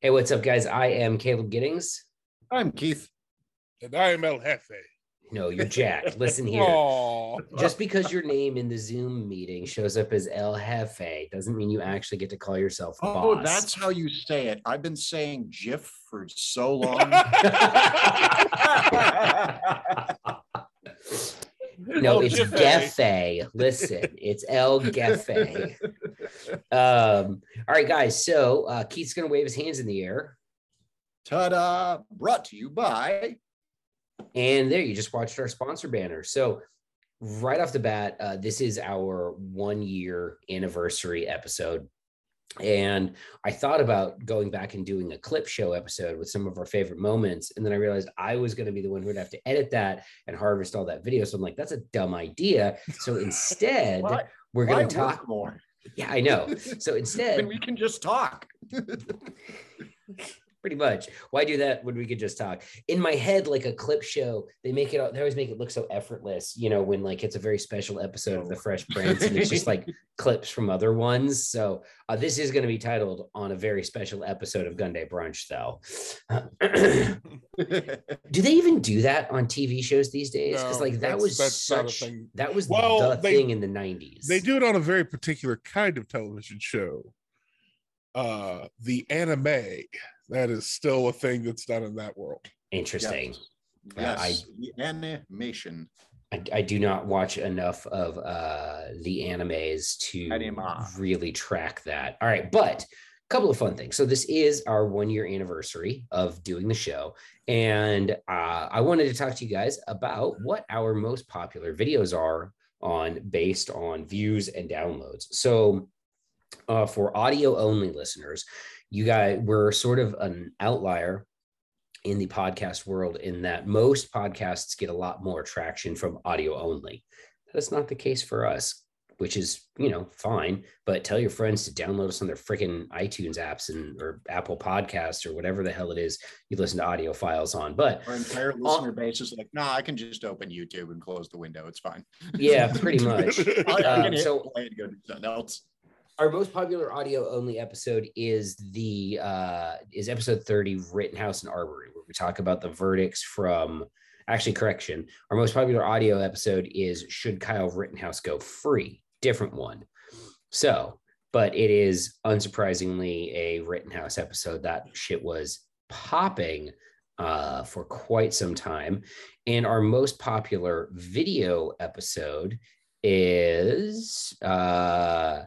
Hey, what's up, guys? I am Caleb Giddings. I'm Keith. And I am El Jefe. No, you're Jack. Listen here. Aw. Just because your name in the Zoom meeting shows up as El Jefe doesn't mean you actually get to call yourself Oh, boss. that's how you say it. I've been saying GIF for so long. no, it's Jefe. Gefe. Listen, it's El Gefe. Um, all right, guys. So uh, Keith's gonna wave his hands in the air, Ta-da! Brought to you by and there you just watched our sponsor banner. So right off the bat, uh, this is our one year anniversary episode. And I thought about going back and doing a clip show episode with some of our favorite moments. And then I realized I was going to be the one who would have to edit that and harvest all that video. So I'm like, that's a dumb idea. So instead, we're going to talk. more. Yeah, I know. So instead, Then we can just talk. pretty much. Why do that when we could just talk? In my head like a clip show they make it they always make it look so effortless you know when like it's a very special episode of the fresh prince and it's just like clips from other ones. So uh, this is going to be titled on a very special episode of gun day brunch though. Do they even do that on tv shows these days? Because No, like that was that's not a such that was Well, the they- thing in the 90s They do it on a very particular kind of television show. Uh the anime. That is still a thing that's done in that world. interesting Yeah, Yes, the animation. I, I do not watch enough of uh, the animes to Anime. really track that. All right, but a couple of fun things. So this is our one year anniversary of doing the show, and uh, I wanted to talk to you guys about what our most popular videos are on based on views and downloads. So uh, for audio only listeners, you guys we're sort of an outlier in the podcast world in that most podcasts get a lot more traction from audio only. That's not the case for us, which is, you know, fine, but tell your friends to download us on their freaking iTunes apps and or Apple Podcasts or whatever the hell it is you listen to audio files on. But Our entire listener base is like, nah, I can just open YouTube and close the window. It's fine. yeah, pretty much. Um, so- go do something else. Our most popular audio only episode is the uh is episode 30 rittenhouse and arbery where we talk about the verdicts from actually correction our most popular audio episode is should kyle rittenhouse go free? Different one. So but it is unsurprisingly a rittenhouse episode. That shit was popping uh, for quite some time. And our most popular video episode is uh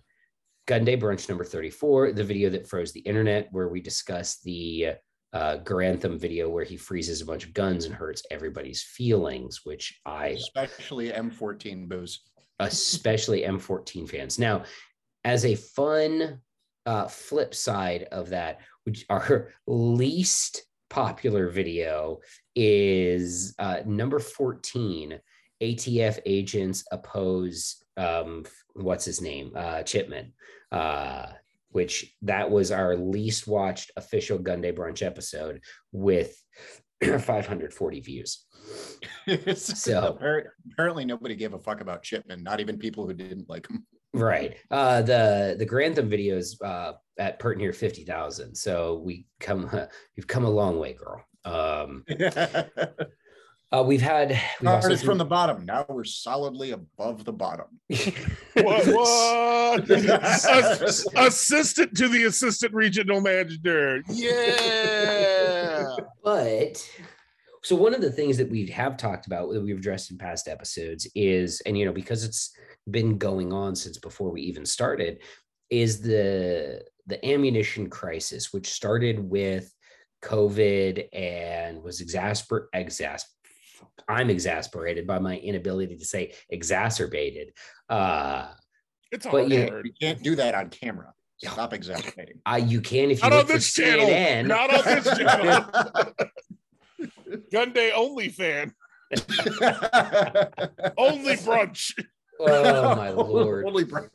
Gun Day Brunch number 34, the video that froze the internet, where we discuss the uh, Garand Thumb video where he freezes a bunch of guns and hurts everybody's feelings, which I, Especially M14 booze. especially M14 fans. Now, as a fun uh, flip side of that, which our least popular video is uh, number 14 ATF agents oppose um what's his name? Uh Chipman uh which that was our least watched official gun day brunch episode with 540 views. So- apparently nobody gave a fuck about Chipman, not even people who didn't like him. right. Uh the the Garand Thumb videos uh at pert near 50,000 so we come we've come a long way girl. Um uh we've had we've Started from the bottom. Now we're solidly above the bottom. What what? Ass- assistant to the assistant regional manager. Yeah. but so one of the things that we have talked about that we've addressed in past episodes is and you know because it's been going on since before we even started is the the ammunition crisis which started with covid and was exasper exasper i'm exasperated by my inability to say exacerbated uh It's But you- hard. You can't do that on camera. Stop exaggerating. I, you can if you Not on this channel. CNN. Not on this channel. Gun Day only fan. Only brunch. oh my lord Holy brunch.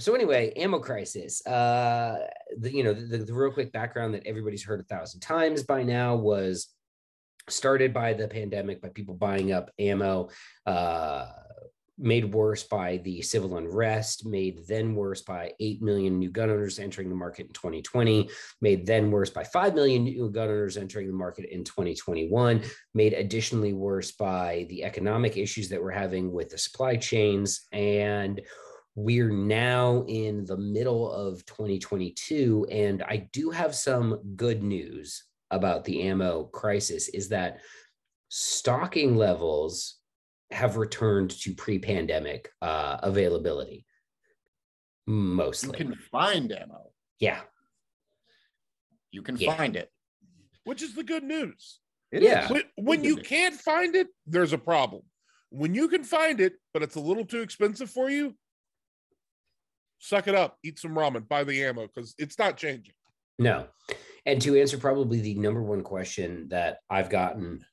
so anyway ammo crisis uh the you know the, the real quick background that everybody's heard a thousand times by now was started by the pandemic by people buying up ammo uh made worse by the civil unrest, made then worse by 8 million new gun owners entering the market in 2020, made then worse by 5 million new gun owners entering the market in 2021, made additionally worse by the economic issues that we're having with the supply chains. And we're now in the middle of 2022. And I do have some good news about the ammo crisis is that stocking levels have returned to pre-pandemic uh, availability mostly. You can find ammo. Yeah. You can Yeah. find it. which is the good news. It Yeah. is. When, when you Goodness. can't find it, there's a problem. When you can find it, but it's a little too expensive for you, suck it up, eat some ramen, buy the ammo because it's not changing. No. And to answer probably the number one question that I've gotten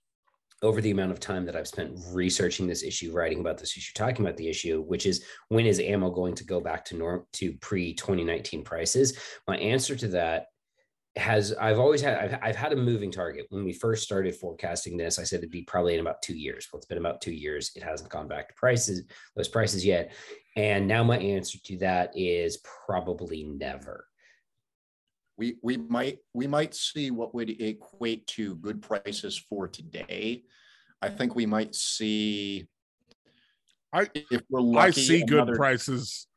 over the amount of time that I've spent researching this issue, writing about this issue, talking about the issue, which is when is ammo going to go back to norm to pre 2019 prices? My answer to that has I've always had I've, I've had a moving target. When we first started forecasting this, I said it'd be probably in about two years. Well, it's been about two years. It hasn't gone back to prices, those prices yet. And now my answer to that is probably never. We we might we might see what would equate to good prices for today. I think we might see. I- if we're lucky, I see good prices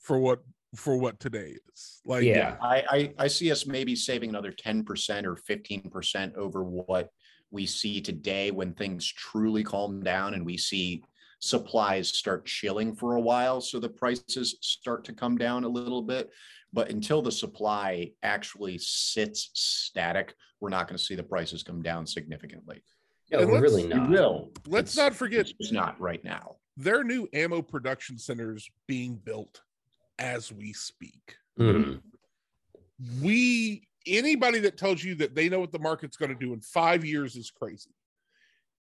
for what for what today is. Like Yeah. I, I I see us maybe saving another ten percent or fifteen percent over what we see today when things truly calm down and we see supplies start chilling for a while, so the prices start to come down a little bit. But until the supply actually sits static, we're not going to see the prices come down significantly. No, And really not. will. let's It's- not forget It's not right now. there are new ammo production centers being built as we speak. Mhm. we anybody that tells you that they know what the market's going to do in five years is crazy.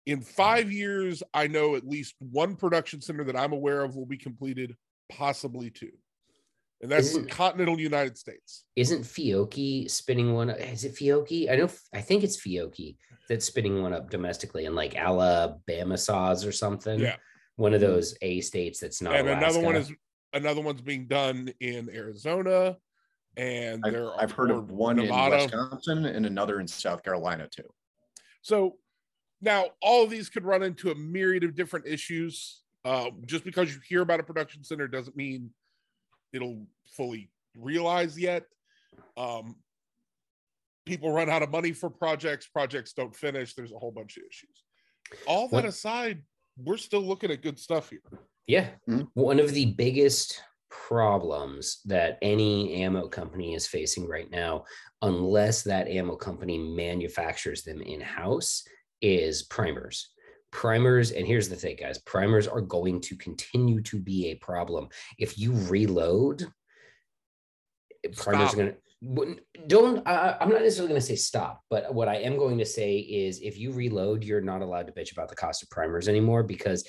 In five years, I know at least one production center that I'm aware of will be completed, possibly two. And that's Isn't- continental United States. Isn't Fiocchi spinning one? Is it Fiocchi? I know. I think it's Fiocchi that's spinning one up domestically in like Alabama saws or something. Yeah. one of those A states that's not. and another one is another one's being done in Arizona. And I've, there I've heard of one Nevada. in Wisconsin and another in South Carolina too. So now all of these could run into a myriad of different issues. Uh, just because you hear about a production center doesn't mean it'll fully realize yet. Um, people run out of money for projects, projects don't finish. There's a whole bunch of issues. All that What- aside, we're still looking at good stuff here. Yeah. Mhm. One of the biggest problems that any ammo company is facing right now, unless that ammo company manufactures them in house, is primers. Primers, and here's the thing, guys primers are going to continue to be a problem. If you reload, primers Stop. are going to. Don't I, I'm not necessarily going to say stop, but what I am going to say is if you reload, you're not allowed to bitch about the cost of primers anymore because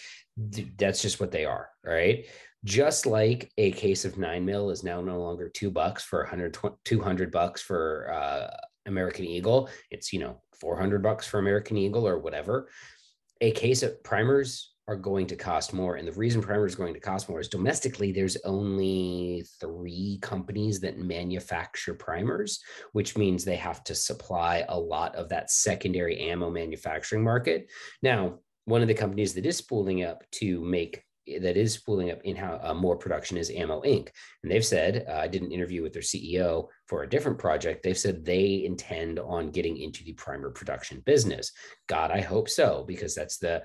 th- that's just what they are. Right. Just like a case of nine mil is now no longer two bucks for 100, 200 bucks for uh, American Eagle. It's, you know, 400 bucks for American Eagle or whatever. A case of primers are going to cost more. And the reason primers is going to cost more is domestically, there's only three companies that manufacture primers, which means they have to supply a lot of that secondary ammo manufacturing market. Now, one of the companies that is spooling up to make that is spooling up in how uh, more production is Ammo Inc. And they've said, uh, I did an interview with their CEO for a different project. They've said they intend on getting into the primer production business. God, I hope so, because that's the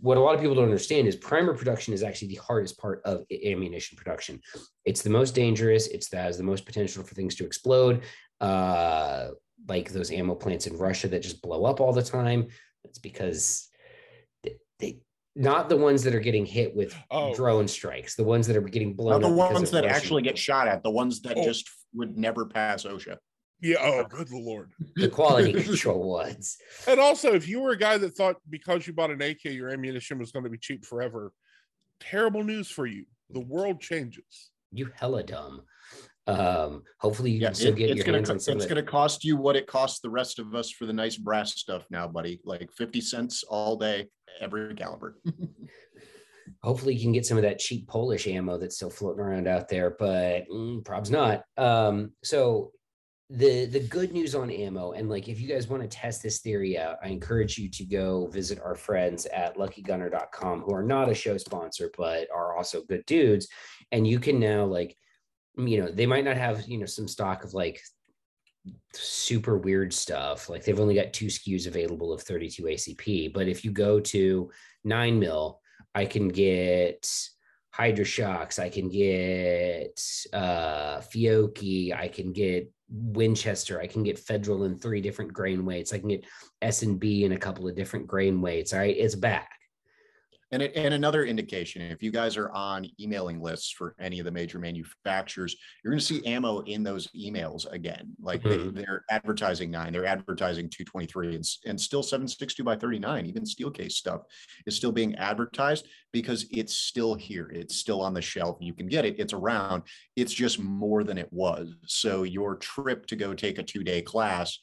what a lot of people don't understand is primer production is actually the hardest part of ammunition production. It's the most dangerous. It's that has the most potential for things to explode, uh, like those ammo plants in Russia that just blow up all the time. It's because they, they not the ones that are getting hit with Oh. drone strikes, the ones that are getting blown Not the ones that Russian- actually get shot at, the ones that Oh. just would never pass OSHA. Yeah. Oh, good lord. the quality control ones. And also, if you were a guy that thought because you bought an AK, your ammunition was going to be cheap forever, terrible news for you. The world changes. You hella dumb. Um, hopefully you Yeah, can still it- get it's your gonna hands co- on some it's of it. gonna cost you what it costs the rest of us for the nice brass stuff now, buddy. Like fifty cents all day, every caliber. hopefully you can get some of that cheap Polish ammo that's still floating around out there, but mm, prob's not. Um, so the the good news on ammo and like if you guys want to test this theory out i encourage you to go visit our friends at luckygunner.com who are not a show sponsor but are also good dudes and you can now like you know they might not have you know some stock of like super weird stuff like they've only got two skus available of 32 acp but if you go to 9 mil i can get Hydra-Shoks i can get uh fiocchi i can get Winchester. I can get Federal in three different grain weights. I can get S and B in a couple of different grain weights. All right, it's back. And, it, and another indication, if you guys are on emailing lists for any of the major manufacturers, you're going to see ammo in those emails again. Like mm-hmm. they, are advertising nine, they're advertising 223 and, and still 762 by 39, even steel case stuff is still being advertised because it's still here. It's still on the shelf. You can get it. It's around. It's just more than it was. So your trip to go take a two day class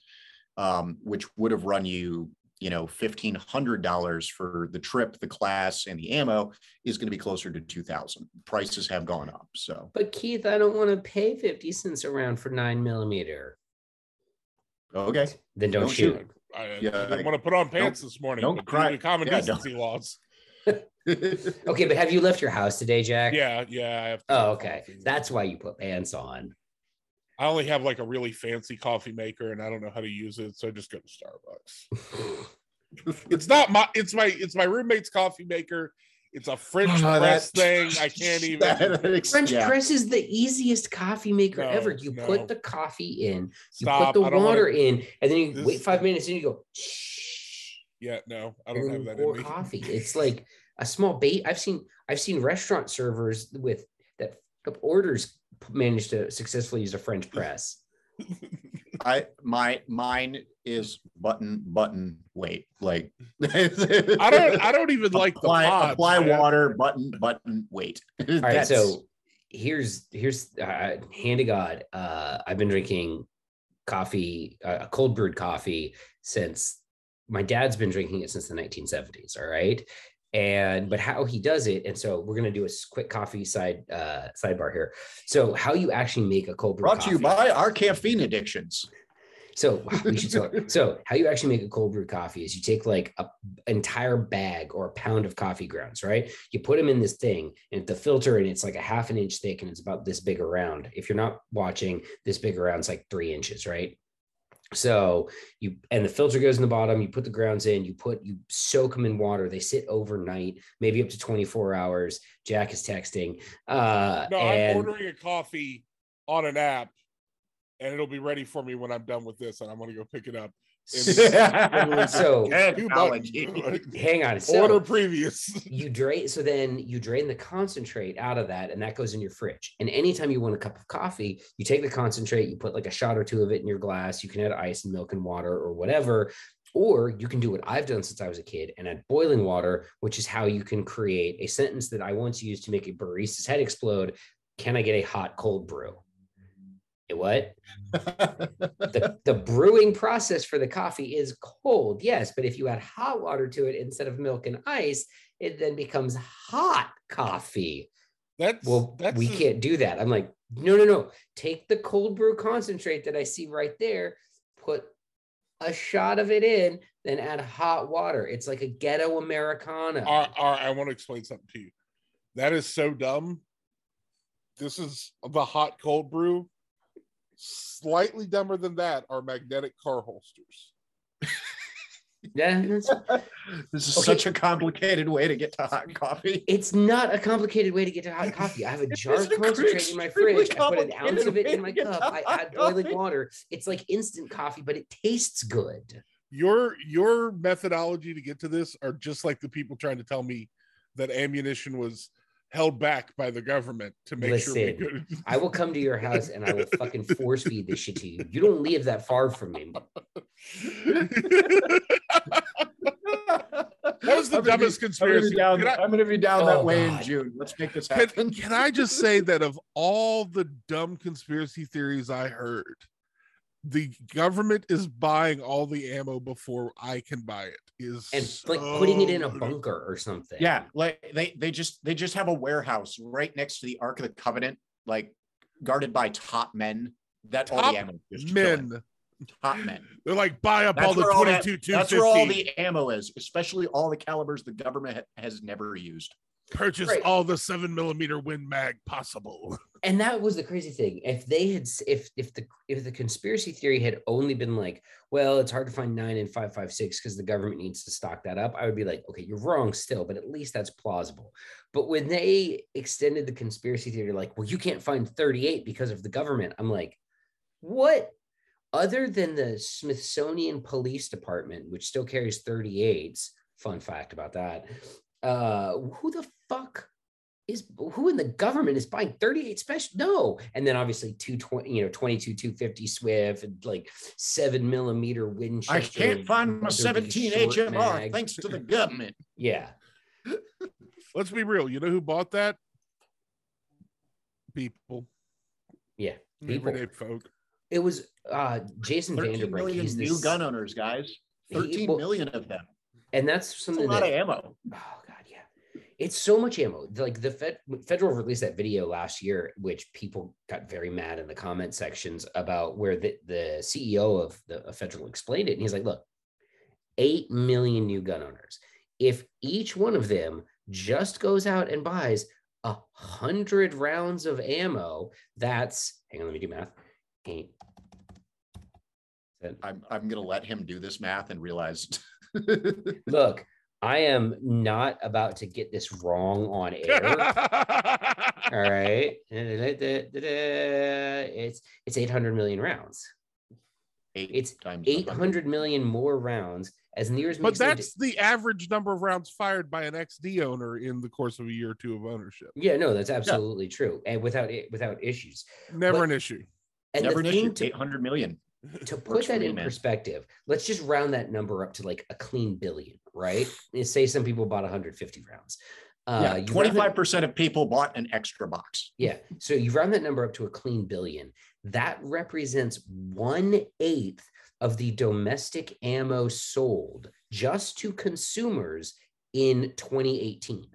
um, which would have run you you know $1500 for the trip the class and the ammo is going to be closer to 2000 prices have gone up so. But keith i don't want to pay 50 cents around for nine millimeter. Okay. Then don't, don't shoot, shoot. I, yeah, I, I want to put on pants this morning don't cry. common yeah, decency don't. laws. Okay but have you left your house today jack? Yeah yeah i have oh okay. that's why you put pants on I only have like a really fancy coffee maker and I don't know how to use it, so I just go to Starbucks. it's not my it's my it's my roommate's coffee maker. It's a French oh, press thing. I can't even. That, French yeah. press is the easiest coffee maker no, ever. You no. put the coffee in, you put the water wanna... in, and then you this... wait five minutes and you go. Shh. Yeah, no, I don't have that. Pour coffee. It's like a small bait. I've seen I've seen restaurant servers with that orders managed to successfully use a French press? I my mine is button button wait like I don't I don't even like apply, the pods, apply man. water button button wait. All right, so here's here's uh, hand to God. Uh, I've been drinking coffee, uh, cold brewed coffee since my dad's been drinking it since the 1970s. All right, and but how he does it and so we're going to do a quick coffee side uh sidebar here. So how you actually make a cold brew brought coffee. to you by our caffeine addictions. So we should so, so how you actually make a cold brew coffee is you take like a entire bag or a pound of coffee grounds right? You put them in this thing and the filter and it's like a half an inch thick and it's about this big around. If you're not watching this big around it's like three inches right so you and the filter goes in the bottom, you put the grounds in, you put you soak them in water. They sit overnight, maybe up to 24 hours. Jack is texting. Uh no, and, I'm ordering a coffee on an app and it'll be ready for me when I'm done with this and I'm gonna go pick it up. so hang on. So Order previous. you drain so then you drain the concentrate out of that, and that goes in your fridge. And anytime you want a cup of coffee, you take the concentrate, you put like a shot or two of it in your glass. You can add ice and milk and water or whatever. Or you can do what I've done since I was a kid and add boiling water, which is how you can create a sentence that I once used to make a barista's head explode. Can I get a hot cold brew? What? the, the brewing process for the coffee is cold, yes, but if you add hot water to it instead of milk and ice, it then becomes hot coffee. That's well, that's we a... can't do that. I'm like, no, no, no. Take the cold brew concentrate that I see right there, put a shot of it in, then add hot water. It's like a ghetto Americano. Uh, uh, I want to explain something to you. That is so dumb. This is the hot cold brew Slightly dumber than that are magnetic car holsters. Yeah, this is okay. such a complicated way to get to hot coffee. It's not a complicated way to get to hot coffee. I have a jar of concentrate in my fridge. I put an ounce of it in my cup. I add boiling water. It's like instant coffee, but it tastes good. Your your methodology to get to this are just like the people trying to tell me that ammunition was held back by the government to make Listen, sure we could. I will come to your house and I will fucking force feed this shit to you. You don't live that far from me. That was the I'm dumbest be, conspiracy. I'm going to be down, that oh, way God. in June. Let's make this happen. Can, can I just say that of all the dumb conspiracy theories I heard, the government is buying all the ammo before I can buy it. Is and like putting it in a bunker or something. Yeah, like they they just they just have a warehouse right next to the Ark of the Covenant, like guarded by top men. That all the ammo is just chilling. Men, top men. they're like buy up all That's the where all, that, 22 that's where all the ammo is, especially all the calibers the government ha- has never used. Purchase Right. all the seven millimeter Win Mag possible. and that was the crazy thing if they had if if the if the conspiracy theory had only been like well it's hard to find 9 and 556 because the government needs to stock that up i would be like okay you're wrong still but at least that's plausible but when they extended the conspiracy theory like well you can't find 38 because of the government i'm like what other than the smithsonian police department which still carries 38s fun fact about that uh who the fuck is who in the government is buying 38 special no and then obviously 220 you know 22 250 swift and like seven millimeter winchester I can't find my 17 HMR mag. thanks to the government. yeah Let's be real. You know who bought that? People, yeah people. everyday folk. it was uh jason 13 vanderbrink million he's new gun owners, guys. He- well- million of them. and that's That's a lot that of ammo. Oh. It's so much ammo. Like the Fed, federal released that video last year, which people got very mad in the comment sections about where the, the CEO of the of federal explained it. And he's like, look, 8 million new gun owners. If each one of them just goes out and buys a hundred rounds of ammo, that's hang on, let me do math. Eight. I'm I'm gonna let him do this math and realize Look, I am not about to get this wrong on air. All right. It's it's 800 million rounds. eight It's 800 million more rounds as near as but makes no that's the average number of rounds fired by an XD owner in the course of a year or two of ownership. yeah, no, that's absolutely true. And without it without issues. Never But- an issue. And Never the an thing issue. to, 800 million. To put that in perspective, let's just round that number up to like a clean billion, right? And say some people bought 150 rounds. Uh, yeah, you round it- 25% of people bought an extra box. Yeah. So you round that number up to a clean billion. That represents one eighth of the domestic ammo sold just to consumers in 2018.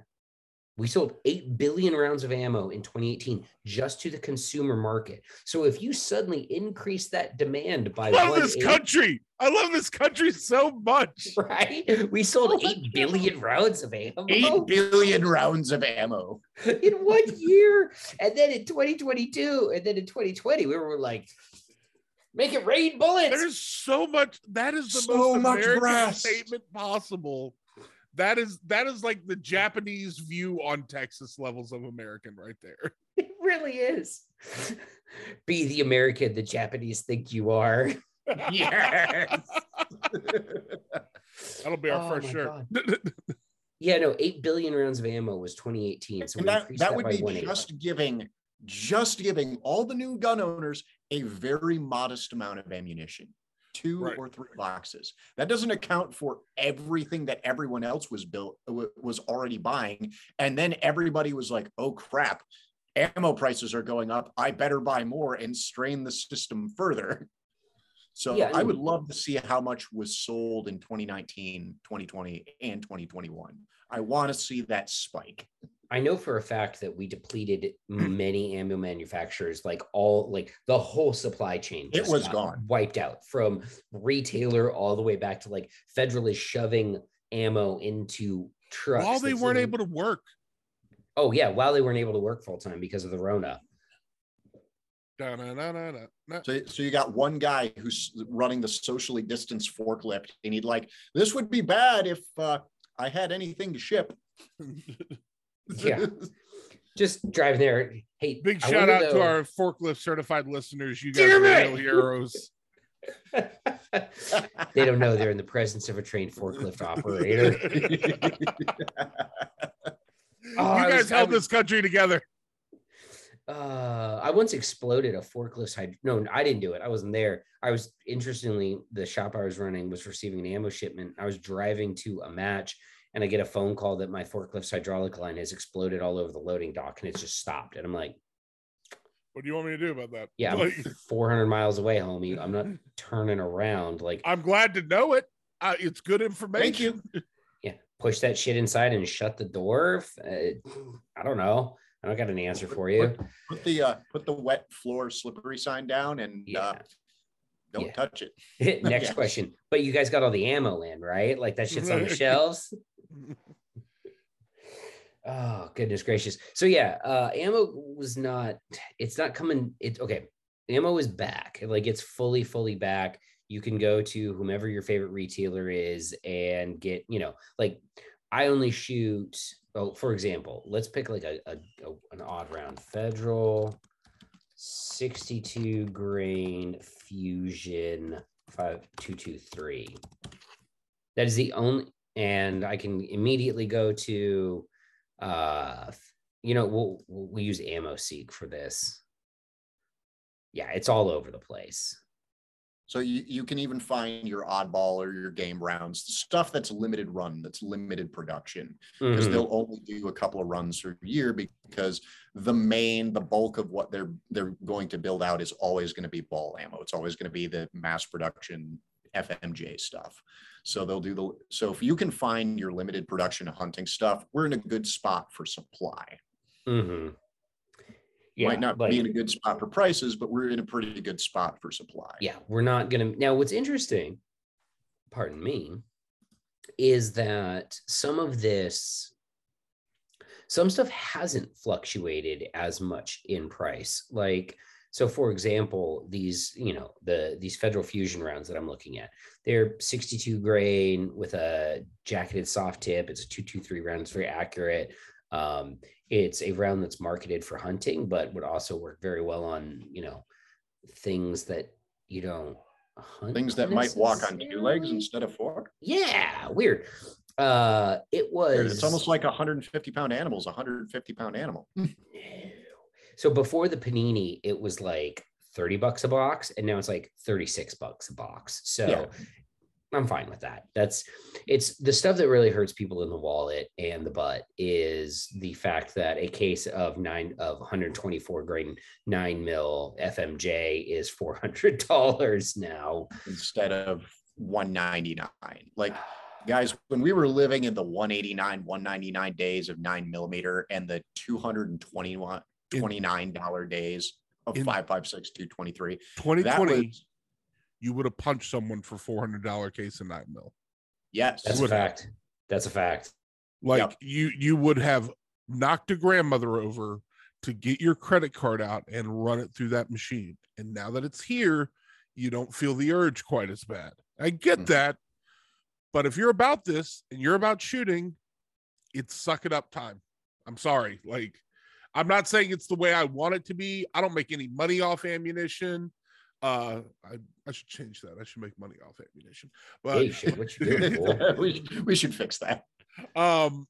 We sold 8 billion rounds of ammo in 2018 just to the consumer market. So if you suddenly increase that demand by I love one this eighth- country. I love this country so much. right? We sold 8 billion rounds of ammo. 8 billion rounds of ammo. in one year. And then in 2022, and then in 2020, we were like, make it rain bullets. There's so much. That is the So most much American brass. statement possible. That is that is like the Japanese view on Texas levels of American right there. It really is. Be the American the Japanese think you are. Yes. That'll be our Oh first my shirt. Yeah, no, 8 billion rounds of ammo was 2018. So we that, increased that that, would by be one eighth. just giving just giving all the new gun owners a very modest amount of ammunition two Right. or three boxes. That doesn't account for everything that everyone else was built uh, was already buying. And then everybody was like oh crap. Ammo prices are going up. I better buy more and strain the system further. So Yeah, I i would love to see how much was sold in 2019 2020 and 2021 i want to see that spike I know for a fact that we depleted many ammo manufacturers, like all, like the whole supply chain. It was got gone. wiped out from retailer all the way back to like federal is shoving ammo into trucks. While they weren't in- able to work. Oh yeah, while they weren't able to work full time because of the Rona. So, so you got one guy who's running the socially distanced forklift, and he'd like, this would be bad if uh, I had anything to ship. Yeah. Just driving there. Hey, Big I shout out to our forklift certified listeners. You guys Damn are real heroes. they don't know they're in the presence of a trained forklift operator. Oh, you guys was- held was- this country together. Uh, I once exploded a forklift. Hyd- no, I didn't do it. I wasn't there. I was interestingly, the shop I was running was receiving an ammo shipment. I was driving to a match, and I get a phone call that my forklift's hydraulic line has exploded all over the loading dock, and it's just stopped. And I'm like, What do you want me to do about that? Yeah, I'm Like, 400 miles away, homie. I'm not turning around. Like, I'm glad to know it. Uh, it's good information. Thank you. yeah, push that shit inside and shut the door. Uh, I don't know. I don't got an answer for you. Put the uh, put the wet floor slippery sign down and uh, Yeah. Don't Yeah. touch it. Next Yeah. question. But you guys got all the ammo in, right? Like that shit's on the shelves. Oh goodness gracious. So yeah, uh ammo was not it's not coming it's okay. Ammo is back. Like it's fully fully back. You can go to whomever your favorite retailer is and get, you know, like I only shoot oh for example, let's pick like a, a, a an odd round federal 62 grain fusion 5223. That is the only and I can immediately go to uh you know we'll, we'll use AmmoSeek for this yeah it's all over the place So you, you can even find your oddball or your game rounds, stuff that's limited run, that's limited production, because Mhm. they'll only do a couple of runs per year because the main, the bulk of what they're they're going to build out is always going to be ball ammo. It's always going to be the mass production FMJ stuff. So they'll do the so if you can find your limited production hunting stuff, we're in a good spot for supply. Mhm. Yeah Might not like- be in a good spot for prices, but we're in a pretty good spot for supply. yeah we're not gonna now what's interesting pardon me is that some of this some stuff hasn't fluctuated as much in price. Like so for example these you know the these federal fusion rounds that i'm looking at they're 62 grain with a jacketed soft tip. It's a 223 round it's very accurate. Um, it's a round that's marketed for hunting but would also work very well on you know things that you don't hunt Things that might walk on two legs instead of four. yeah weird uh it was It's almost like a 150 pound animal is a 150 pound animal. So before the panini, it was like 30 bucks a box, and now it's like 36 bucks a box. So Yeah. I'm fine with that. That's it's the stuff that really hurts people in the wallet and the butt is the fact that a case of nine of 124 grain nine mil FMJ is four hundred dollars now. instead of 199. Like guys, when we were living in the 189, 199 days of nine millimeter and the 221 $29 days of In- 556, 223, that 2020, was, you would have punched someone for $400 case of nine mil. yes. That's a would have. fact. That's a fact. Like Yep. you, you would have knocked a grandmother over to get your credit card out and run it through that machine. And now that it's here, you don't feel the urge quite as bad. I get Mhm. that. But if you're about this and you're about shooting, it's suck it up time. I'm sorry. Like, I'm not saying it's the way I want it to be. I don't make any money off ammunition. Uh, I, I should change that. I should make money off ammunition. But you should. What you doing, we, we should fix that. um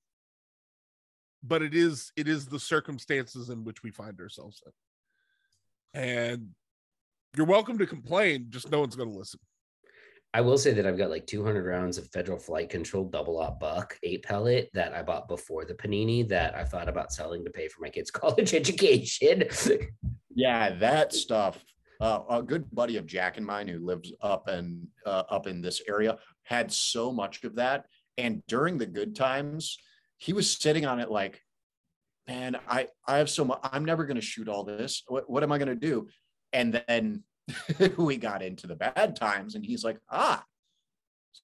but it is it is the circumstances in which we find ourselves in and you're welcome to complain just no one's going to listen I will say that I've got like 200 rounds of federal FliteControl double aught buck eight pellet that I bought before the panini that I thought about selling to pay for my kids' college education. Yeah, that stuff. Uh, a good buddy of Jack and mine who lives up and uh, up in this area had so much of that. And during the good times, he was sitting on it like, man, I I have so much. I'm never going to shoot all this. What what am I going to do? And then we got into the bad times, and he's like, ah,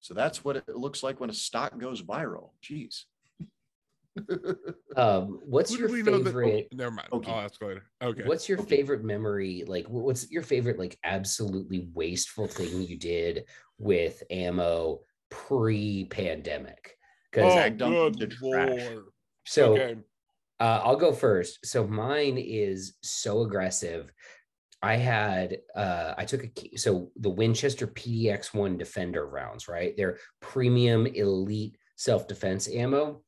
so that's what it looks like when a stock goes viral. Jeez. Um, what's Who your do we know that- favorite? oh, never mind Okay. i'll ask later okay What's your Okay. favorite memory? Like, what's your favorite, like, absolutely wasteful thing you did with ammo pre pandemic? Because oh I dumped good the trash. lord so okay Uh, I'll go first. So mine is so aggressive. I had uh, I took a key, so the Winchester PDX one Defender rounds, right? They're premium elite self defense ammo.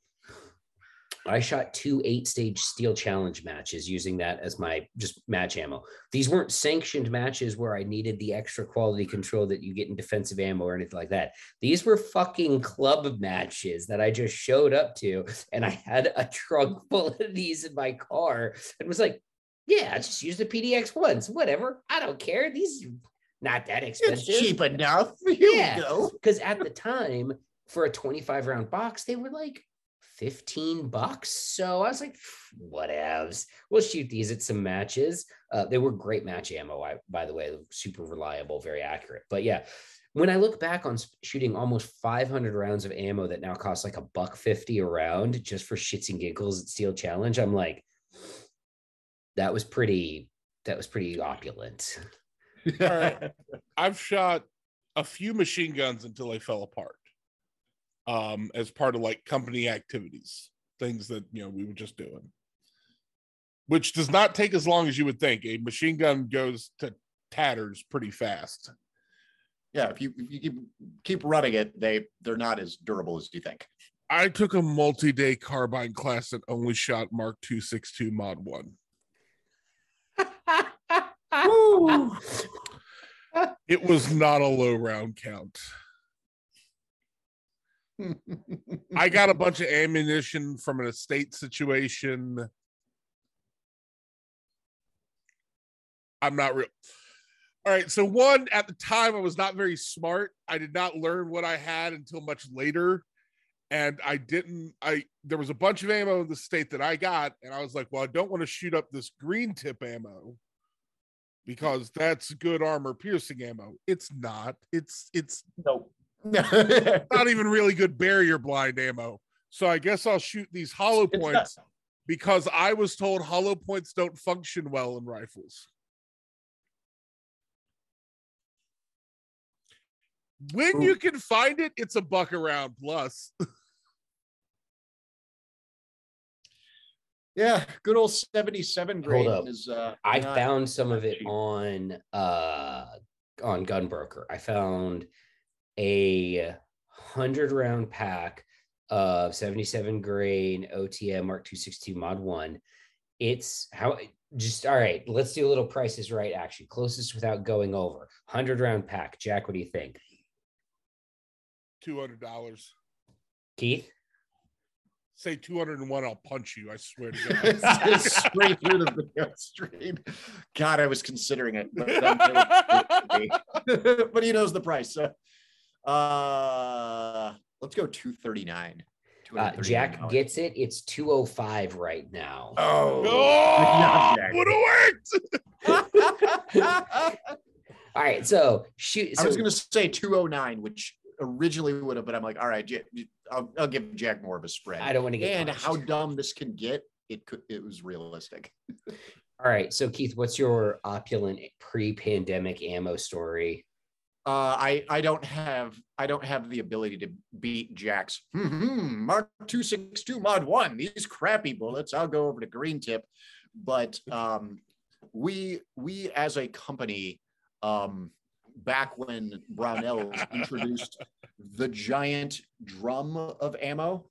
I shot two eight stage steel challenge matches using that as my just match ammo. These weren't sanctioned matches where I needed the extra quality control that you get in defensive ammo or anything like that. These were fucking club matches that I just showed up to, and I had a trunk full of these in my car and was like, Yeah, I just use the PDX ones. Whatever. I don't care. These are not that expensive. It's cheap enough. Here Yeah. we go. Because at the time, for a 25 round box, they were like 15 bucks. So I was like, whatevs. We'll shoot these at some matches. Uh, they were great match ammo, I, by the way, super reliable, very accurate. But yeah, when I look back on shooting almost 500 rounds of ammo that now costs like a buck 50 a round just for shits and giggles at Steel Challenge, I'm like, that was pretty, that was pretty opulent. right. I've shot a few machine guns until they fell apart. Um, as part of like company activities, things that you know we were just doing. Which does not take as long as you would think. A machine gun goes to tatters pretty fast. yeah, if you, if you keep keep running it, they they're not as durable as you think. I took a multi-day carbine class that only shot Mark 262 Mod 1. It was not a low round count. I got a bunch of ammunition from an estate situation. I'm not real. All right. So, one, at the time, I was not very smart. I did not learn what I had until much later. And I didn't, I, there was a bunch of ammo in the state that I got. And I was like, well, I don't want to shoot up this green tip ammo because that's good armor piercing ammo. It's not. It's, it's Nope. not even really good barrier blind ammo. So I guess I'll shoot these hollow points because I was told hollow points don't function well in rifles. When you can find it, it's a buck around plus. yeah, good old 77 grain is uh I found some of it on uh on Gunbroker. I found a hundred round pack of 77 grain OTM Mark 262 Mod 1. It's how just all right. Let's do a little prices right action. Closest without going over. 100 round pack. Jack, what do you think? $200. Keith? Say 201, I'll punch you. I swear to God. Straight through the video stream. God, I was considering it, but, then- but he knows the price. So, uh, let's go 239. Uh, Jack $239. gets it. It's 205 right now. Oh, oh, Jack. would have worked. All right. So shoot. I was going to say 209, which originally would have, but I'm like, all right, I'll, I'll give Jack more of a spread. I don't want to get and punished. how dumb this can get, it could, it was realistic. All right. So Keith, what's your opulent pre-pandemic ammo story? Uh, I I don't have I don't have the ability to beat Jack's "Hmm, Mark two six two mod one. These crappy bullets. I'll go over to Green Tip, but um, we we as a company, um, back when Brownell introduced the giant drum of ammo,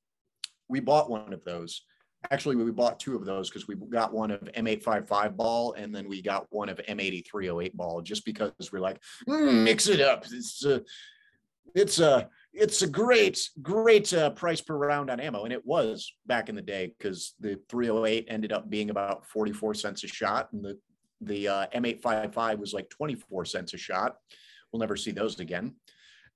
we bought one of those. Actually, we bought two of those because we got one of M855 ball and then we got one of M80 308 ball just because we're like, "Mm, mix it up. It's a, it's a, it's a great, great uh, price per round on ammo, and it was back in the day because the 308 ended up being about 44 cents a shot, and the the uh, M855 was like 24 cents a shot. We'll never see those again.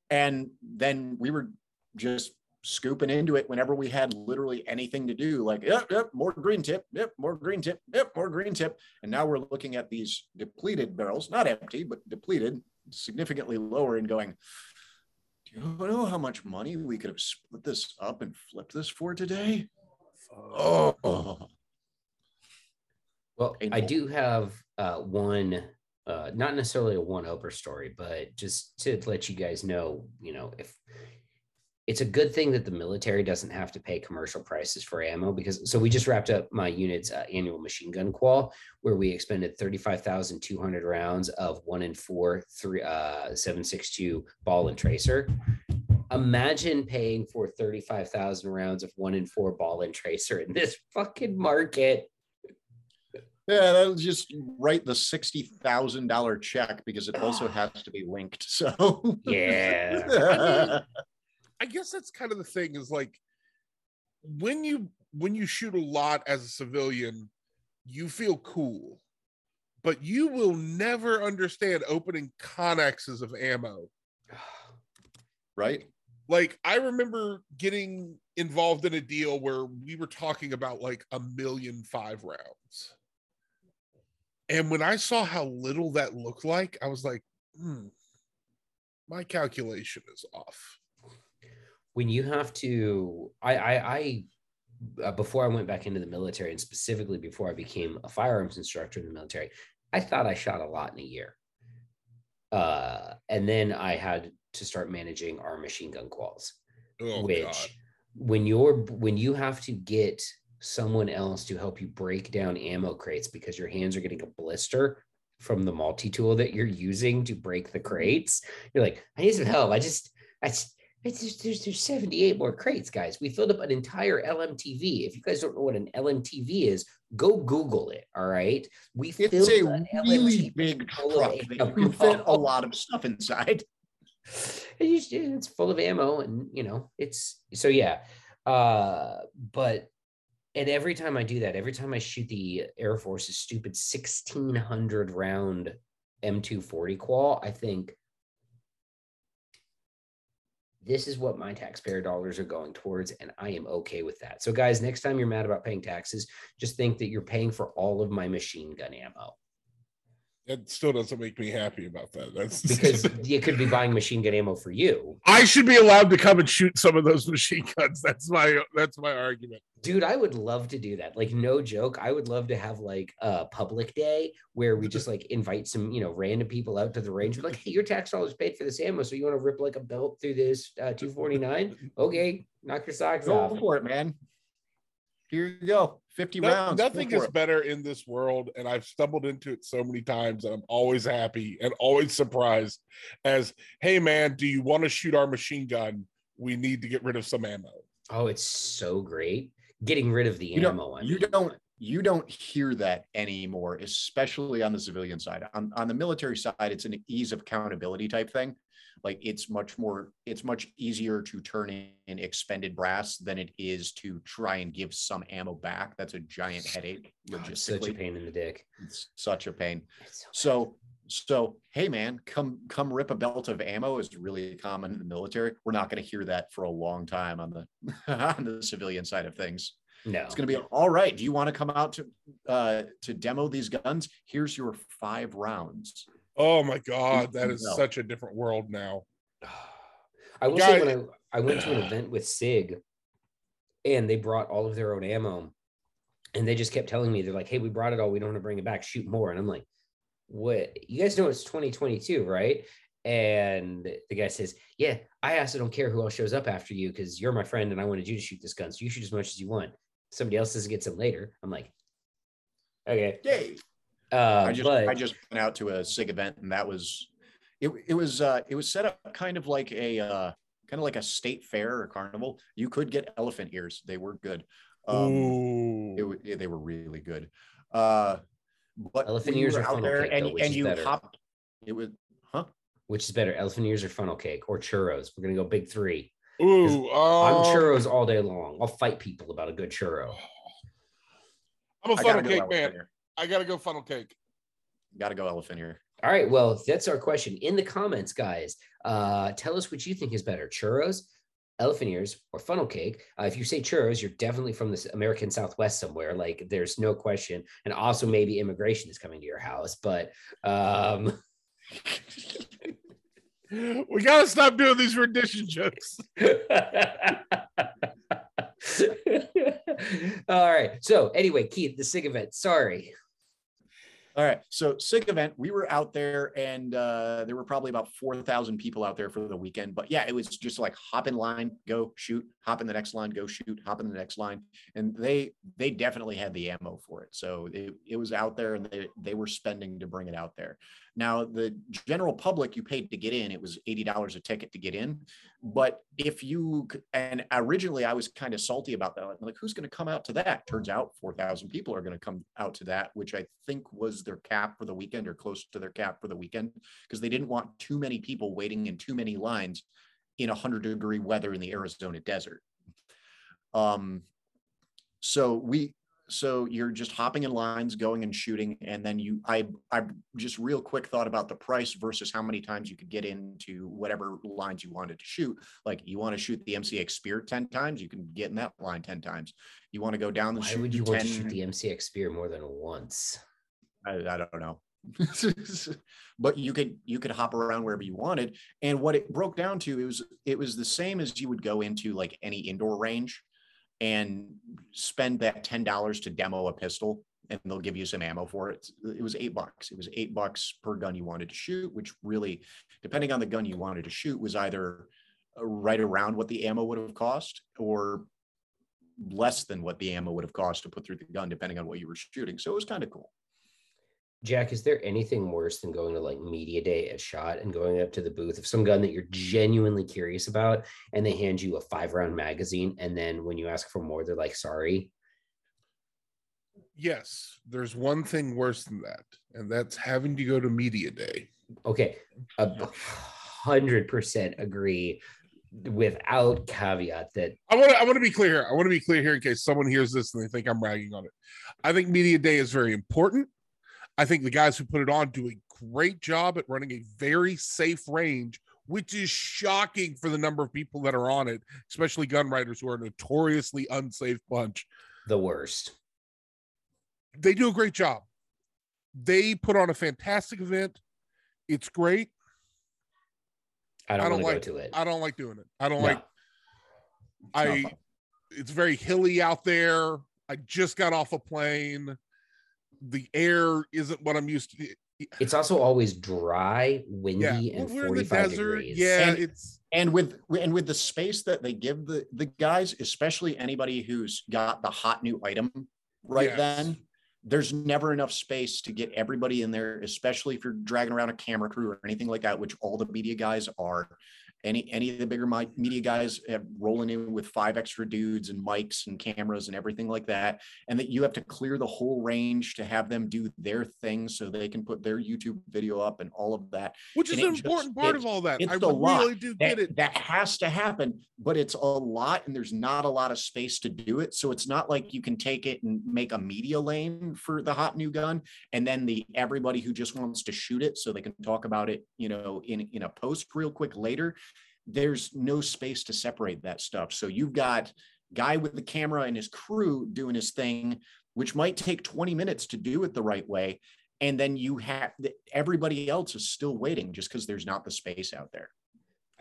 And then we were just scooping into it whenever we had literally anything to do, like, yep, yep, more green tip, yep, more green tip, yep, more green tip. And now we're looking at these depleted barrels, not empty, but depleted, significantly lower, and going, do you know how much money we could have split this up and flipped this for today? Oh, Well, I do have uh, one, uh, not necessarily a one over story, but just to let you guys know, you know, if it's a good thing that the military doesn't have to pay commercial prices for ammo because so we just wrapped up my unit's uh, annual machine gun qual where we expended 35,200 rounds of one in four, three, uh, 762 ball and tracer. Imagine paying for 35,000 rounds of one in four ball and tracer in this fucking market. yeah, that'll just write the sixty thousand dollar check because it also has to be linked. So Yeah. I guess that's kind of the thing is like when you when you shoot a lot as a civilian, you feel cool. but you will never understand opening connexes of ammo. right? Like I remember getting involved in a deal where we were talking about like a million five rounds. And when I saw how little that looked like, I was like, hmm, my calculation is off. When you have to, I, I, I uh, before I went back into the military, and specifically before I became a firearms instructor in the military, I thought I shot a lot in a year. Uh, and then I had to start managing our machine gun quals, Oh, which God. when you're when you have to get someone else to help you break down ammo crates because your hands are getting a blister from the multi-tool that you're using to break the crates, you're like, I need some help. I just, I just, it's just, there's, there's 78 more crates, guys. We filled up an entire LMTV. If you guys don't know what an LMTV is, go Google it. All right. We It's filled a an really LMTV big truck that you can fit a lot of stuff inside. It's full of ammo and you know it's so yeah uh but and every time i do that every time i shoot the air force's stupid 1600 round m240 qual i think this is what my taxpayer dollars are going towards and i am okay with that. So guys next time you're mad about paying taxes just think that you're paying for all of my machine gun ammo It still doesn't make me happy about that. That's because you could be buying machine gun ammo for you I should be allowed to come and shoot some of those machine guns. That's my that's my argument. Dude, I would love to do that. Like, no joke. I would love to have like a public day where we just like invite some, you know, random people out to the range. We're like, hey, your tax dollars paid for this ammo. So you want to rip like a belt through this uh, 249? Okay, knock your socks Go off. for it, man. Here you go. 50 No- rounds. Nothing is it. better in this world, and I've stumbled into it so many times, and I'm always happy and always surprised. As, hey man, do you want to shoot our machine gun? We need to get rid of some ammo. Oh, it's so great. Getting rid of the You don't- ammo. You don't you don't hear that anymore especially on the civilian side on, on the military side it's an ease of accountability type thing like it's much more it's much easier to turn in expended brass than it is to try and give some ammo back that's a giant headache Oh, it's such a pain in the dick. it's such a pain so- so so hey man come come rip a belt of ammo is really common in the military we're not going to hear that for a long time on the on the civilian side of things no. it's going to be all right. Do you want to come out to uh, to demo these guns? Here's your five rounds. Oh my god, that is No. such a different world now. I will Guy- say when I, I went to an event with SIG and they brought all of their own ammo and they just kept telling me, they're like, hey, we brought it all. We don't want to bring it back. Shoot more. And I'm like, what? You guys know it's 2022, right? And the guy says, yeah, I also don't care who else shows up after you because you're my friend and I wanted you to shoot this gun. So you shoot as much as you want. Somebody else doesn't get some later. I'm like, okay. Yay! Uh, I just but I just went out to a SIG event and that was it. It was uh, it was set up kind of like a uh, kind of like a state fair or carnival. You could get elephant ears. They were good. Um, Ooh. it, they were really good. Uh, but Elephant ears are out funnel there cake, and, though, and you better. hopped. It was huh? which is better, elephant ears or funnel cake or churros? We're going to go big three. Ooh, I'm um, churros all day long. I'll fight people about a good churro. I'm a funnel cake man. Ear. I gotta go funnel cake. Gotta go elephant ear. All right. Well, that's our question in the comments, guys. Uh, tell us what you think is better churros, elephant ears, or funnel cake. Uh, if you say churros, you're definitely from the American Southwest somewhere. Like, there's no question. And also, maybe immigration is coming to your house. But um, We gotta stop doing these rendition jokes. all right. So, anyway, Keith, the SIG event. Sorry. All right. So SIG event, we were out there and uh, there were probably about 4,000 people out there for the weekend. But yeah, it was just like hop in line, go shoot, hop in the next line, go shoot, hop in the next line. And they they definitely had the ammo for it. So it, it was out there and they, they were spending to bring it out there. Now, the general public, you paid to get in, it was $80 a ticket to get in. But if you, and originally I was kind of salty about that. I'm like, who's going to come out to that? Turns out 4,000 people are going to come out to that, which I think was their cap for the weekend or close to their cap for the weekend because they didn't want too many people waiting in too many lines in 100 degree weather in the Arizona desert. Um, so we, so you're just hopping in lines, going and shooting, and then you I I just real quick thought about the price versus how many times you could get into whatever lines you wanted to shoot. Like you want to shoot the MCX Spear 10 times, you can get in that line 10 times. You want to go down the Why shoot would you 10, want to shoot the MCX Spear more than once? I, I don't know. but you could you could hop around wherever you wanted. And what it broke down to it was it was the same as you would go into like any indoor range and spend that ten dollars to demo a pistol, and they'll give you some ammo for it. It was eight bucks. It was eight bucks per gun you wanted to shoot, which really, depending on the gun you wanted to shoot, was either right around what the ammo would have cost or less than what the ammo would have cost to put through the gun, depending on what you were shooting. So it was kind of cool. Jack, is there anything worse than going to like media day at shot and going up to the booth of some gun that you're genuinely curious about and they hand you a five round magazine and then when you ask for more, they're like, sorry. Yes, there's one thing worse than that, and that's having to go to media day. Okay. A hundred percent agree without caveat that I want to I want to be clear here. I want to be clear here in case someone hears this and they think I'm ragging on it. I think media day is very important. I think the guys who put it on do a great job at running a very safe range, which is shocking for the number of people that are on it, especially gun writers who are a notoriously unsafe bunch. the worst. They do a great job. They put on a fantastic event. It's great. I don't, I don't like to it. I don't like doing it. I don't No. like It's I it's very hilly out there. I just got off a plane. The air isn't what I'm used to. It's also always dry, windy, Yeah, and we're in the 45 desert. degrees. Yeah, And- it's and with and with the space that they give the the guys especially anybody who's got the hot new item right Yes. then there's never enough space to get everybody in there especially if you're dragging around a camera crew or anything like that which all the media guys are any any of the bigger media guys have rolling in with five extra dudes and mics and cameras and everything like that and that you have to clear the whole range to have them do their thing so they can put their youtube video up and all of that which is an it just- important part it- of all that. it's I a lot. really do get that, it. that has to happen, but it's a lot and there's not a lot of space to do it. So it's not like you can take it and make a media lane for the hot new gun and then the everybody who just wants to shoot it so they can talk about it, you know, in in a post real quick later. There's no space to separate that stuff. So you've got guy with the camera and his crew doing his thing, which might take 20 minutes to do it the right way. And then you have everybody else is still waiting just because there's not the space out there.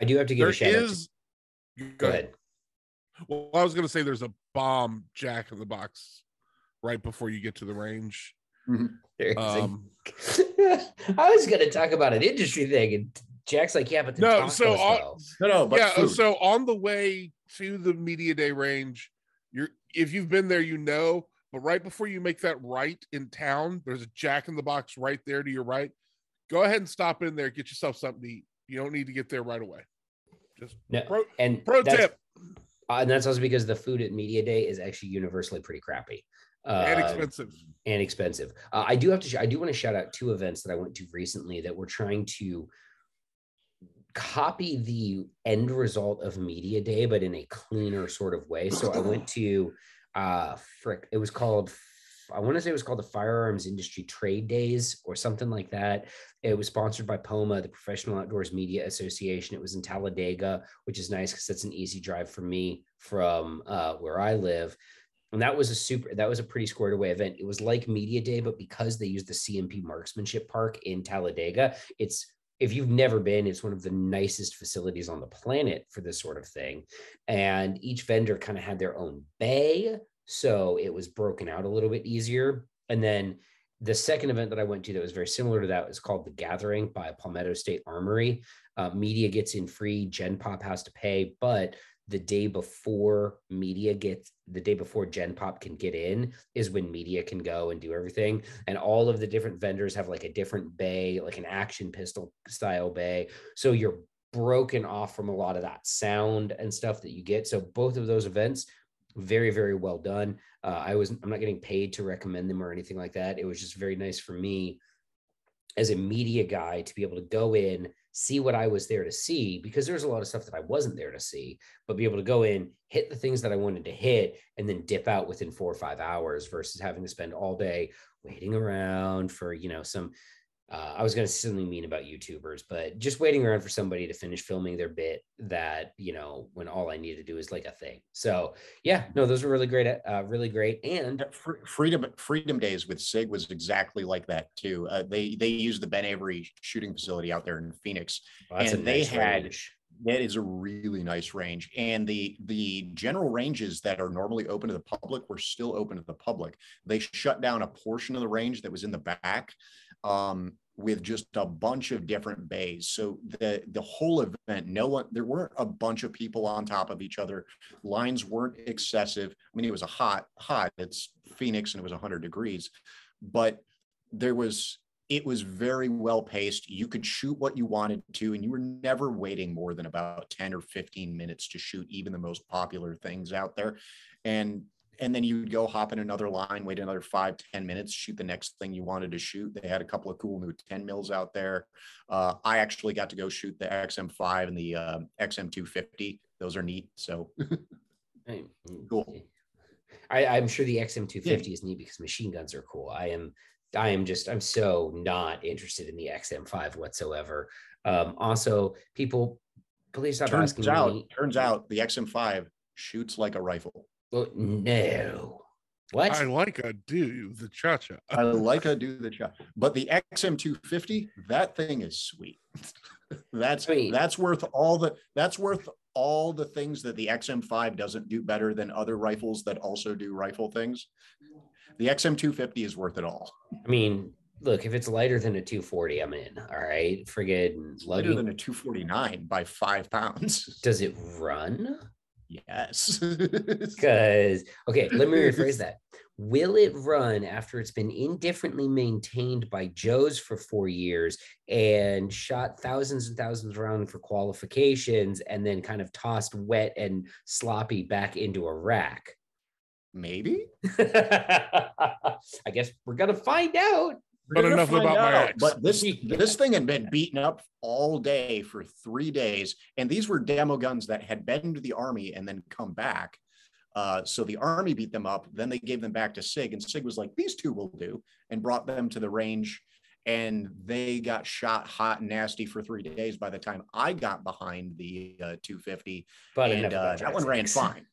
I do have to give There a shout out. is. To, Go go ahead. ahead. Well, I was going to say there's a bomb jack in the box right before you get to the range. There is a- Um, I was going to talk about an industry thing, and Jack's like, "Yeah, but the No, tacos, so all- though." No, no, but yeah. food. So on the way to the media day range, you're if you've been there, you know. But right before you make that right in town, there's a Jack in the Box right there to your right. Go ahead and stop in there, get yourself something to eat. You don't need to get there right away. Just No, pro, and pro that's, tip uh, and that's also because the food at media day is actually universally pretty crappy. Uh, and expensive. and expensive. Uh, I do have to. Sh- I do want to shout out two events that I went to recently that were trying to copy the end result of media day, but in a cleaner sort of way. So I went to uh, frick. It was called. I want to say it was called the Firearms Industry Trade Days or something like that. It was sponsored by POMA, the Professional Outdoors Media Association. It was in Talladega, which is nice because that's an easy drive for me from uh, where I live and that was a super that was a pretty squared away event it was like media day but because they used the cmp marksmanship park in talladega it's if you've never been it's one of the nicest facilities on the planet for this sort of thing. And each vendor kind of had their own bay so it was broken out a little bit easier. And then the second event that i went to that was very similar to that was called the gathering by palmetto state armory. Uh, media gets in free gen pop has to pay but the day before media gets the day before gen pop can get in is when media can go and do everything. And all of the different vendors have like a different bay like an action pistol style bay. So you're broken off from a lot of that sound and stuff that you get. So both of those events very very well done. Uh, i was i'm not getting paid to recommend them or anything like that. It was just very nice for me as a media guy to be able to go in see what I was there to see because there's a lot of stuff that I wasn't there to see, but be able to go in, hit the things that I wanted to hit, and then dip out within four or five hours versus having to spend all day waiting around for, you know, some uh, I was going to say something mean about YouTubers, but just waiting around for somebody to finish filming their bit that, you know, when all I need to do is like a thing. So yeah, no, those were really great. Uh, really great. And freedom, freedom days with SIG was exactly like that too. Uh, they, they used the Ben Avery shooting facility out there in Phoenix well, and they had, that is a really nice range. And the, the general ranges that are normally open to the public were still open to the public. They shut down a portion of the range that was in the back um, with just a bunch of different bays. So the the whole event, no one, there weren't a bunch of people on top of each other. Lines weren't excessive. I mean, it was a hot, hot. It's Phoenix and it was 100 degrees, but there was it was very well paced. You could shoot what you wanted to, and you were never waiting more than about 10 or 15 minutes to shoot even the most popular things out there. And and then you'd go hop in another line, wait another five ten minutes, shoot the next thing you wanted to shoot. They had a couple of cool new 10 mils out there. Uh, I actually got to go shoot the XM5 and the uh, XM250. Those are neat. So cool. I, I'm sure the XM250 yeah. is neat because machine guns are cool. I am, I am just, I'm so not interested in the XM5 whatsoever. Um, also, people, please stop turns asking out, me. Turns out the XM5 shoots like a rifle. Well, no. What? I like a do the cha cha. I like a do the cha. But the XM250, that thing is sweet. that's sweet. that's worth all the that's worth all the things that the XM5 doesn't do better than other rifles that also do rifle things. The XM250 is worth it all. I mean, look, if it's lighter than a 240, I'm in. All right. Forget lighter than a 249 by five pounds. Does it run? Yes. Because, okay, let me rephrase that. Will it run after it's been indifferently maintained by Joe's for four years and shot thousands and thousands around for qualifications and then kind of tossed wet and sloppy back into a rack? Maybe. I guess we're going to find out but enough about out. my ex. But this this thing had been beaten up all day for three days, and these were demo guns that had been to the army and then come back. Uh, so the army beat them up. Then they gave them back to Sig, and Sig was like, "These two will do," and brought them to the range. And they got shot hot and nasty for three days. By the time I got behind the uh, 250, but and uh, that one ran fine.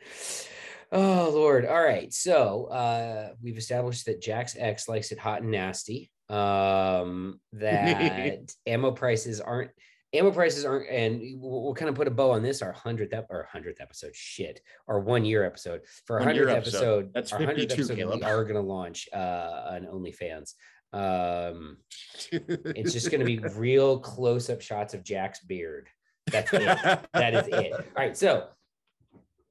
Oh Lord. All right. So uh we've established that Jack's X likes it hot and nasty. Um that ammo prices aren't ammo prices aren't and we'll, we'll, kind of put a bow on this our 100th ep- or 100th episode. Shit. Our one year episode. For our 100th episode, episode that's 52 episode, Caleb. we are going to launch uh an onlyfans. Um it's just going to be real close-up shots of jack's beard. That's it. That is it. All right. So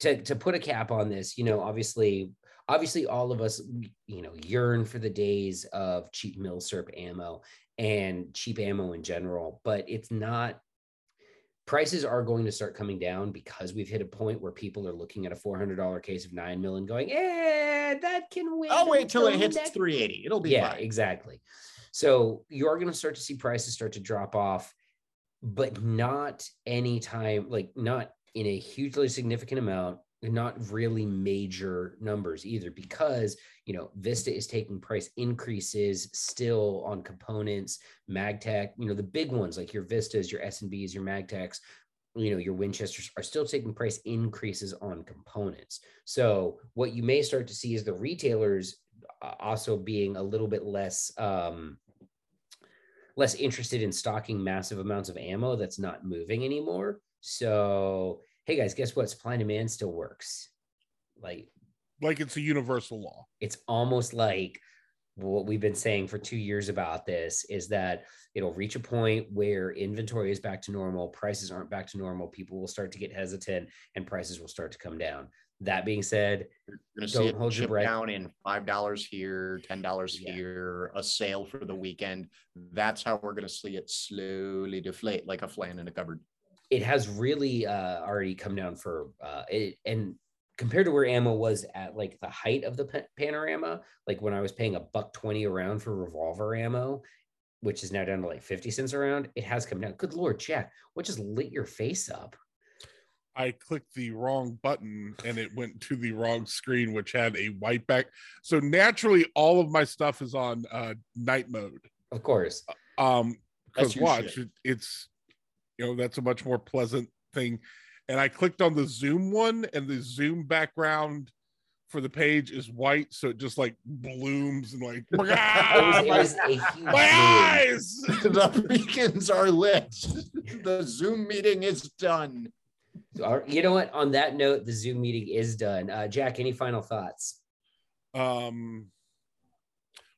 to to put a cap on this, you know, obviously, obviously, all of us, you know, yearn for the days of cheap milsurp ammo and cheap ammo in general, but it's not. Prices are going to start coming down because we've hit a point where people are looking at a four hundred dollar case of nine mil and going, "Eh, that can wait." I'll wait till it hits three eighty. It'll be yeah, fine. exactly. So you are going to start to see prices start to drop off, but not anytime, like not in a hugely significant amount and not really major numbers either because you know vista is taking price increases still on components magtech you know the big ones like your vistas your s&bs your magtechs you know your winchesters are still taking price increases on components. So what you may start to see is the retailers uh, also being a little bit less um less interested in stocking massive amounts of ammo that's not moving anymore. So hey guys, guess what? Supply and demand still works. Like, like it's a universal law. It's almost like what we've been saying for two years about this is that it'll reach a point where inventory is back to normal, prices aren't back to normal, people will start to get hesitant, and prices will start to come down. That being said, you're going to see hold your breath. down in five dollars here, ten dollars yeah. here, a sale for the weekend. That's how we're going to see it slowly deflate like a flan in a cupboard it has really uh, already come down for uh, it, and compared to where ammo was at like the height of the panorama, like when I was paying a buck 20 around for revolver ammo, which is now down to like 50 cents around, it has come down. Good Lord, Jack, what just lit your face up? I clicked the wrong button and it went to the wrong screen, which had a white back. So naturally, all of my stuff is on uh, night mode. Of course. Um, because watch, it, it's you know that's a much more pleasant thing. And I clicked on the Zoom one, and the Zoom background for the page is white, so it just like blooms and like It was, "Ah, it my, was my eyes. the beacons are lit. The Zoom meeting is done. You know what? On that note, the Zoom meeting is done. Uh, Jack, any final thoughts? Um,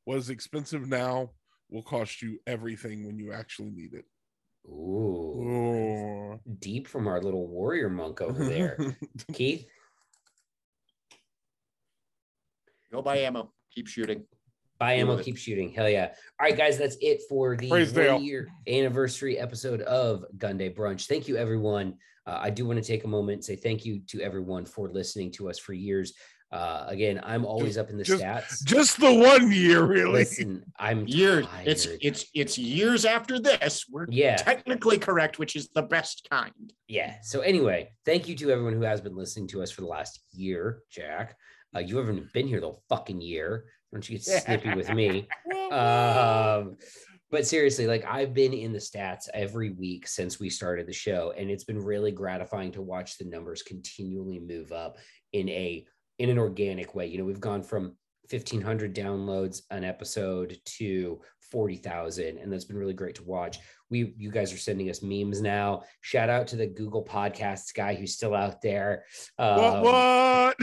what is expensive now will cost you everything when you actually need it. Ooh, Oh. deep from our little warrior monk over there. Keith, Go buy ammo. Keep shooting. buy ammo, keep shooting. Hell yeah. All right, guys, that's it for the Praise Dale. one year anniversary episode of Gun Day Brunch. Thank you, everyone. Uh, I do want to take a moment and say thank you to everyone for listening to us for years. Uh, again, I'm always up in the just- stats. Just the one year, really. Listen, I'm Years. It's it's it's years after this. We're yeah. technically correct, which is the best kind. Yeah. So anyway, thank you to everyone who has been listening to us for the last year, Jack. Uh, you haven't been here the fucking year. Don't you get snippy with me? Um, but seriously, like I've been in the stats every week since we started the show, and it's been really gratifying to watch the numbers continually move up in a in an organic way. You know, we've gone from 1500 downloads an episode to 40,000 and that's been really great to watch. We you guys are sending us memes now. Shout out to the Google Podcasts guy who's still out there. what? Um, What?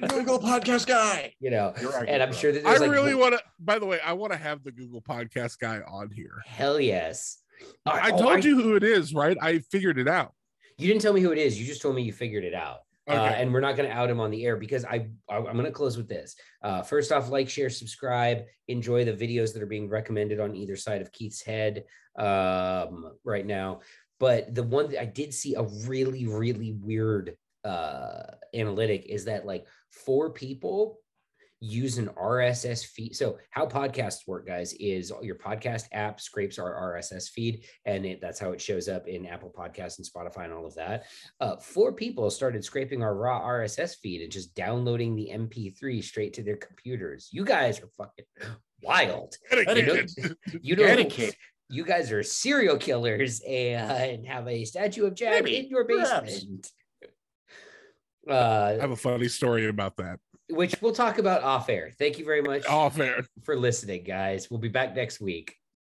Google podcast guy. You know, right, and I'm bro. sure that I like really want to. By the way, I want to have the Google Podcast guy on here. hell yes. I Oh, told you who it is, right? I figured it out. You didn't tell me who it is. You just told me you figured it out. Okay. Uh, and we're not going to out him on the air because I, I I'm going to close with this. Uh, first off, like, share, subscribe, enjoy the videos that are being recommended on either side of Keith's head um, right now. But the one that I did see a really really weird uh, analytic is that like four people use an RSS feed. So how podcasts work, guys, is your podcast app scrapes our RSS feed, and it, that's how it shows up in Apple Podcasts and Spotify and all of that. Uh, four people started scraping our raw RSS feed and just downloading the MP3 straight to their computers. You guys are fucking wild. Dedicated. You know, Dedicate. you guys are serial killers and have a statue of Jack Maybe, in your perhaps. basement. I Uh, have a funny story about that. Which we'll talk about off air. Thank you very much All fair. for listening, guys. We'll be back next week.